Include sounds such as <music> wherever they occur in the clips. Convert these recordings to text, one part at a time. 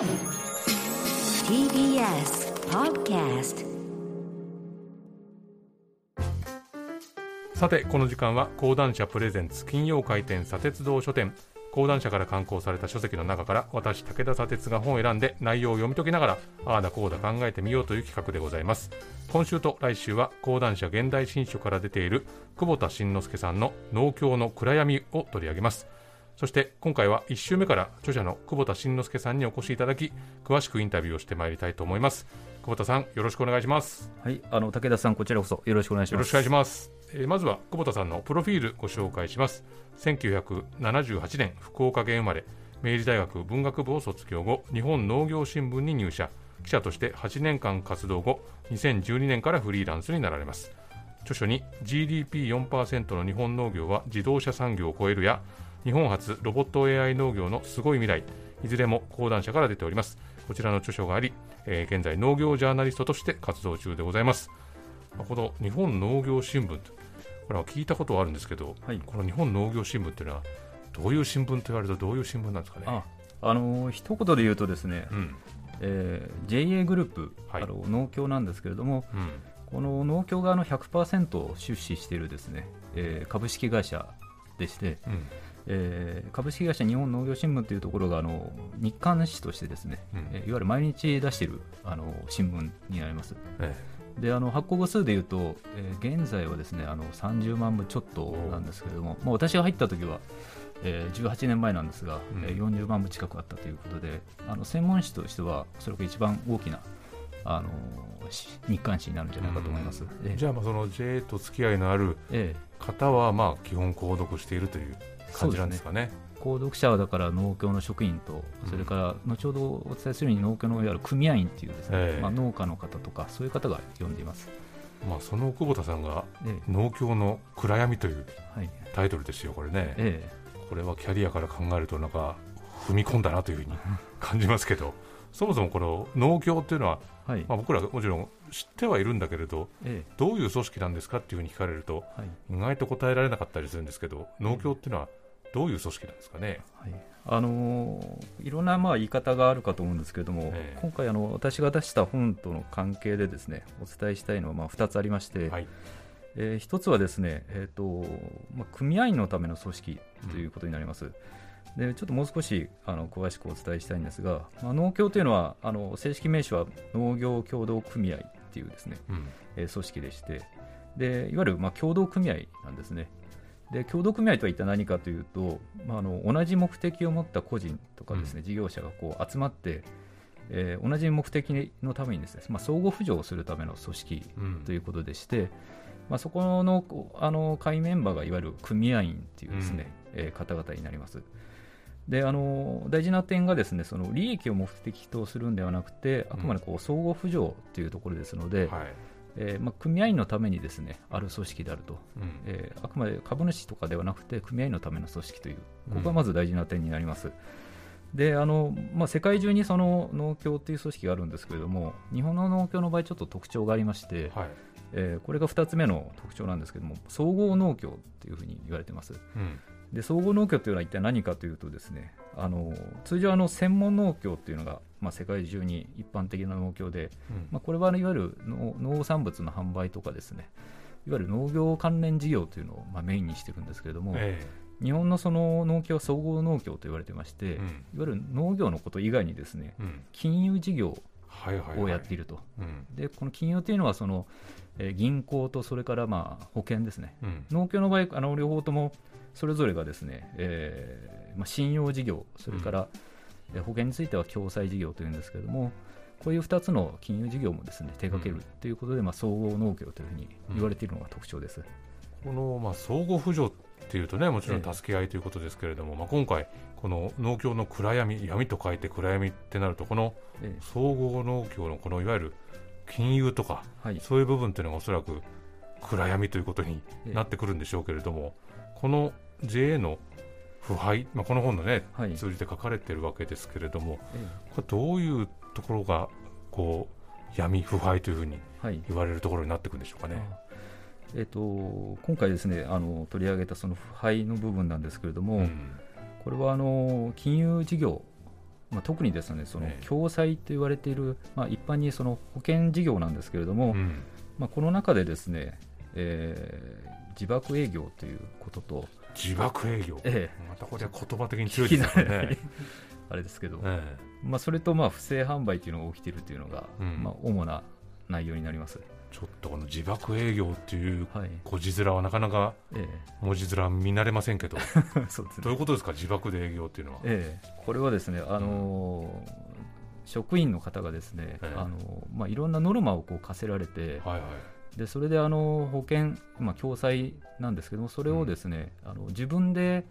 TBS Podcast さてこの時間は講談社プレゼンツ金曜回転砂鉄道書店。講談社から刊行された書籍の中から私武田砂鉄が本を選んで内容を読み解きながらああだこうだ考えてみようという企画でございます。今週と来週は講談社現代新書から出ている久保田慎之介さんの農協の暗闇を取り上げます。そして今回は1週目から著者の久保田慎之介さんにお越しいただき詳しくインタビューをしてまいりたいと思います。久保田さんよろしくお願いします。はい、あの武田さん、こちらこそよろしくお願いします。よろしくお願いします、えーまずは久保田さんのプロフィールご紹介します。1978年福岡県生まれ明治大学文学部を卒業後日本農業新聞に入社。記者として8年間活動後2012年からフリーランスになられます。著書に GDP4% の日本農業は自動車産業を超えるや日本初ロボット AI 農業のすごい未来。いずれも講談社から出ております。こちらの著書があり、えー現在農業ジャーナリストとして活動中でございます。まあこの日本農業新聞とこれは聞いたことはあるんですけど、はい。この日本農業新聞っていうのはどういう新聞と言われるとどういう新聞なんですかね？あ、あの一言で言うとですね、うん。えー JA グループ、はい。あの農協なんですけれども、うん。この農協側の100%を出資しているですね、えー株式会社でして、うんえー株式会社日本農業新聞というところがあの日刊紙としてですね、うん。えーいわゆる毎日出しているあの新聞になります。えであの発行部数でいうと、えー現在はですねあの30万部ちょっとなんですけれども、まあ、私が入った時は、えー18年前なんですが、うん。えー40万部近くあったということであの専門誌としてはおそらく一番大きなあのし日刊誌になるんじゃないかと思います。ええ。じゃあまあその JA と付き合いのあるええ。方はまあ基本購読しているという感じなんですかね。購読者はだから農協の職員と、それから後ほどお伝えするように農協のいわゆる組合員っていうですね、ええ。まあ、農家の方とかそういう方が読んでいます。まあその久保田さんがえ農協の暗闇というタイトルですよこれね。えこれはキャリアから考えるとなんか踏み込んだなというふうに <laughs> 感じますけど、そもそもこの農協っていうのはえはい。まあ僕らもちろん知ってはいるんだけれど。えどういう組織なんですかっていうふうに聞かれるとえはい。意外と答えられなかったりするんですけど農協っていうのはどういう組織なんですかね？はい。あのーいろんなまあ言い方があるかと思うんですけれども、ええ。今回あの、私が出した本との関係でですねお伝えしたいのはまあ2つありまして、はい、え1つはですね、えーとまあ、組合員のための組織ということになります。でちょっともう少しあの詳しくお伝えしたいんですが、まあ、農協というのはあの正式名称は農業協同組合っていうですね、うん。えー組織でしてでいわゆるまあ協同組合なんですねで協同組合とは一体何かというと、まあ、あの同じ目的を持った個人とかですね、事業者がこう集まって、えー同じ目的のためにですね、まあ、相互扶助をするための組織うん。ということでして、まあ、そこのあの会員メンバーがいわゆる組合員っていうですね、えー方々になります。であの大事な点がですねその利益を目的とするんではなくてあくまでこう相互扶助というところですので、はいえーまあ、組合員のためにですねある組織であると、うん。えーあくまで株主とかではなくて組合員のための組織といううん。ここがまず大事な点になります。であのまあ、世界中にその農協という組織があるんですけれども日本の農協の場合ちょっと特徴がありまして、はい。えーこれが2つ目の特徴なんですけども総合農協というふうに言われてます。うんで総合農協というのは一体何かというとですねあの通常あの専門農協というのが、まあ、世界中に一般的な農協で、うん。まあ、これはいわゆる農農産物の販売とかですねいわゆる農業関連事業というのをまあメインにしてるんですけれども、え日本のその農協は総合農協と言われてまして、えうん。いわゆる農業のこと以外にですねうん。金融事業をやっていると、うん。でこの金融というのはその、えー銀行とそれからまあ保険ですね。うん。農協の場合あの両方ともそれぞれがですね、えーまあ、信用事業それから、えー保険については共済事業というんですけれどもこういう2つの金融事業もですね手掛けるということで、まあ、総合農協というふうに言われているのが特徴です。このまあ相互扶助っていうとねもちろんええ。助け合いということですけれども、まあ、今回この農協の暗闇闇と書いて暗闇ってなるとこのえー総合農協のこのいわゆる金融とかはい。そういう部分っていうのがおそらく暗闇ということにええなってくるんでしょうけれども、この JA の腐敗、まあ、この本のね、はい。通じて書かれてるわけですけれども、えこれどういうところがこう闇腐敗というふうにーはい。言われるところになってくるんでしょうかね。あ。えっと今回ですねあの取り上げたその腐敗の部分なんですけれども、うん。これはあの金融事業まあ、特にですねそのええ。共済と言われている、まあ、一般にその保険事業なんですけれども、うん。まあ、この中でですね、えー自爆営業ということと、自爆営業、えまたこれは言葉的に強いですね。<laughs> あれですけど、え。まあ、それとまあ不正販売というのが起きているというのが、うん。まあ、主な内容になります。えちょっとこの自爆営業っていうはい。文字面はなかなかえ文字面見慣れませんけど、え <laughs> そうですね。どういうことですか、自爆で営業っていうのは。ええ、これはですね、あのー職員の方がですね、ええ。あのーまあ、いろんなノルマをこう課せられて、はいはい。でそれであの保険、まあ、共済なんですけども、それをですね、あの自分で、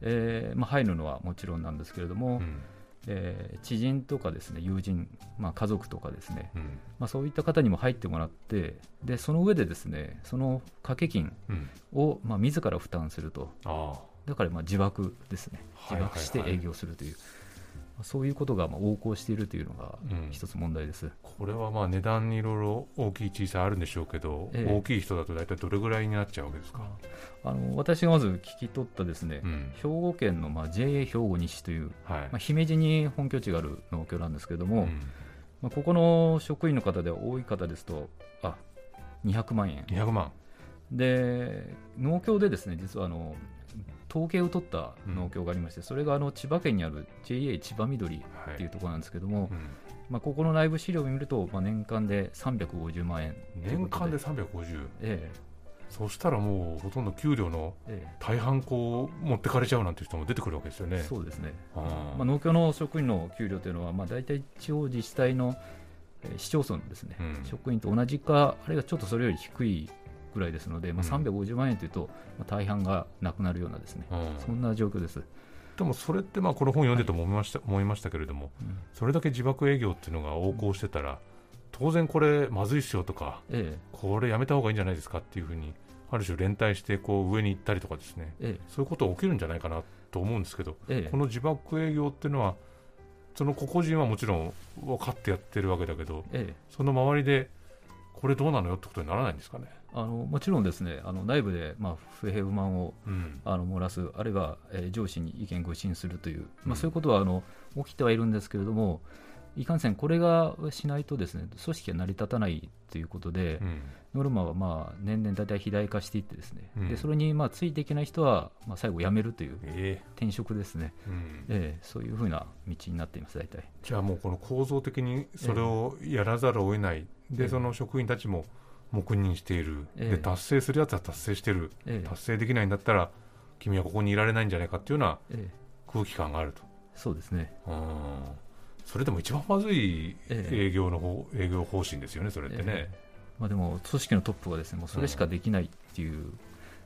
えーまあ、入るのはもちろんなんですけれども、うんえー知人とかですね友人、まあ、家族とかですね、うん。まあ、そういった方にも入ってもらって、でその上でですねその掛け金うん、を、まあ、自ら負担すると、だからまあ自爆ですね、はいはいはい。自爆して営業するという、まあそういうことがまあ横行しているというのがうん一つ問題です。これはまあ値段にいろいろ大きい小さいあるんでしょうけど、ええ大きい人だと大体どれぐらいになっちゃうわけですか？あの私がまず聞き取ったですね、うん兵庫県のまあ JA 兵庫西という、はいまあ、姫路に本拠地がある農協なんですけれども、うんまあ、ここの職員の方では多い方ですと、あ200万円。200万、で農協でですね実はあの統計を取った農協がありまして、それがあの千葉県にある JA 千葉緑はい。っていうところなんですけども、うん。まあ、ここの内部資料を見ると、まあ、年間で350万円年間で350、えそしたらもうほとんど給料のええ。大半こう持ってかれちゃうなんていう人も出てくるわけですよえね。そうですね、あー。まあ、農協の職員の給料というのは、まあ、大体地方自治体の、えー市町村ですね、うん。職員と同じか、あるいはちょっとそれより低いぐらいですので、まあ、うん。350万円というと、まあ、大半がなくなるようなですね、うん。そんな状況です。でもそれってまあこの本読んでても思いました,、思いましたけれどもうん。それだけ自爆営業っていうのが横行してたら当然これまずいっすよとかえこれやめた方がいいんじゃないですかっていうふうにある種連帯してこう上に行ったりとかですね。ええ。そういうことが起きるんじゃないかなと思うんですけどこの自爆営業っていうのはその個々人はもちろん分かってやってるわけだけどええ。その周りでこれどうなのよってことにならないんですかね。あのもちろんですねあの内部で、まあ、不平不満をうん。あの漏らす、あるいは、えー上司に意見を誤信するという、うん。まあ、そういうことはあの起きてはいるんですけれども、いかんせん、これがしないとですね組織が成り立たないということで、うん。ノルマはまあ年々大体肥大化していって、ですね、うん。でそれにまあついていけない人は、まあ、最後辞めるというえ転職ですね、えうん。ええそういうふうな道になっています、大体。じゃあもうこの構造的にそれをやらざるを得ない、ええ。でその職員たちも黙認している、ええ。で達成するやつは達成してる、ええ。達成できないんだったら君はここにいられないんじゃないかっていうようなええ。空気感があると。そうですね、うん。それでも一番まずいええ。営業の方、営業方針ですよね、それってね。ええ。まあ、でも組織のトップはですねもうそれしかできないっていう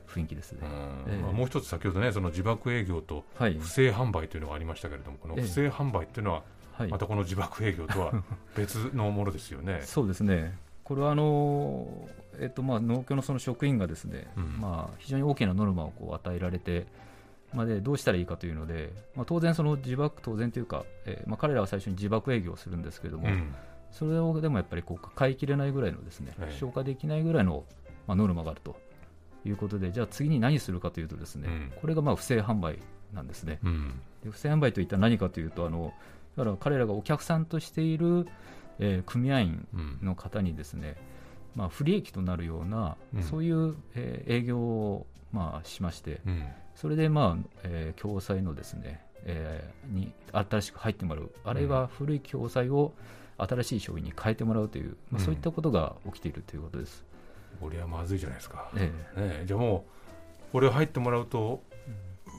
雰囲気ですね。まあもう一つ先ほどねその自爆営業とはい、不正販売というのがありましたけれどもこのええ。不正販売っていうのははい。またこの自爆営業とは別のものですよね。そうですね、これはあの、えっとまあ、農協のその職員がですね、うん。まあ、非常に大きなノルマをこう与えられて、まあ、でどうしたらいいかというので、まあ、当然、その自爆、当然というか、えーまあ、彼らは最初に自爆営業をするんですけれども、うん。それをでもやっぱりこう抱えきれないぐらいのですね、ええ。消化できないぐらいの、まあ、ノルマがあるということで、じゃあ次に何するかというと、ですね、うん。これがまあ不正販売なんですね。うん。で不正販売といったら何かというと、あのだから彼らがお客さんとしている、えー組合員うん。の方にですね、まあ、不利益となるような、うん。そういう、えー営業を、まあ、しまして、うん。それで、まあえー共済のですね、えーに新しく入ってもらう、あるいは古い共済を新しい商品に変えてもらうという、まあ、うん。そういったことが起きているということです。これはまずいじゃないですか。え。ねえじゃあもうこれ入ってもらうと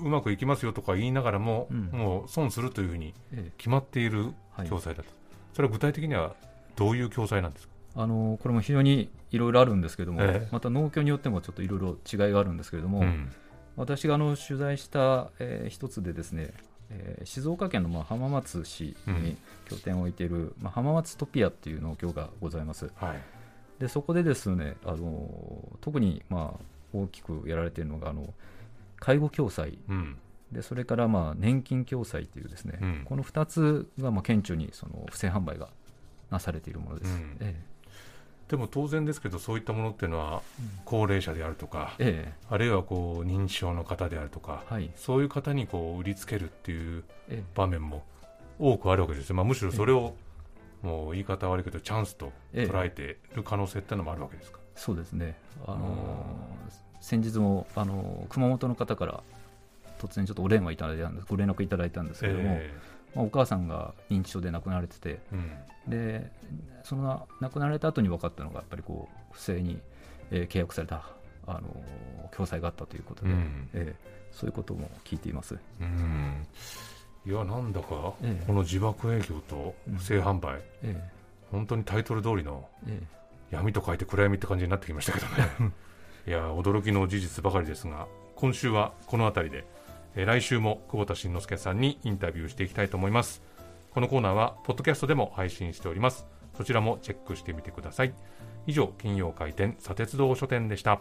うまくいきますよとか言いながらも、うん。もう損するというふうにええ。決まっているはい。共済だと、それは具体的にはどういう共済なんですか、あのこれも非常にいろいろあるんですけれども、ええ。また農協によってもちょっといろいろ違いがあるんですけれども、うん。私があの取材した、えー一つでですね、えー静岡県のまあ浜松市に拠点を置いている、まあ、浜松トピアっていう農協がございます。はい。でそこでですね、あの特にまあ大きくやられているのがあの介護共済うんでそれからまあ年金共済というですね、うん。この2つがまあ顕著にその不正販売がなされているものです。うん。えでも当然ですけどそういったものっていうのは高齢者であるとか、ええ。あるいはこう認知症の方であるとかえはい。そういう方にこう売りつけるっていうええ。場面も多くあるわけですよ、まあ、むしろそれを、もう言い方悪いけどチャンスと捉えている可能性っていうのもあるわけですか、そうですね、あの先日も、あの熊本の方から突然ちょっとお電話いただいたんですご連絡いただいたんですけれども、えまあ、お母さんが認知症で亡くなられててえうん。でその亡くなられた後に分かったのがやっぱりこう不正に、えー契約された、あの共済があったということで、うん。えーそういうことも聞いています。うん。いやなんだか、ええ。この自爆営業と不正販売、え。本当にタイトル通りのええ。闇と書いて暗闇って感じになってきましたけどね。<laughs> いや驚きの事実ばかりですが今週はこの辺りで、え来週も久保田慎之介さんにインタビューしていきたいと思います。このコーナーはポッドキャストでも配信しております。そちらもチェックしてみてください。以上金曜開店砂鉄道書店でした。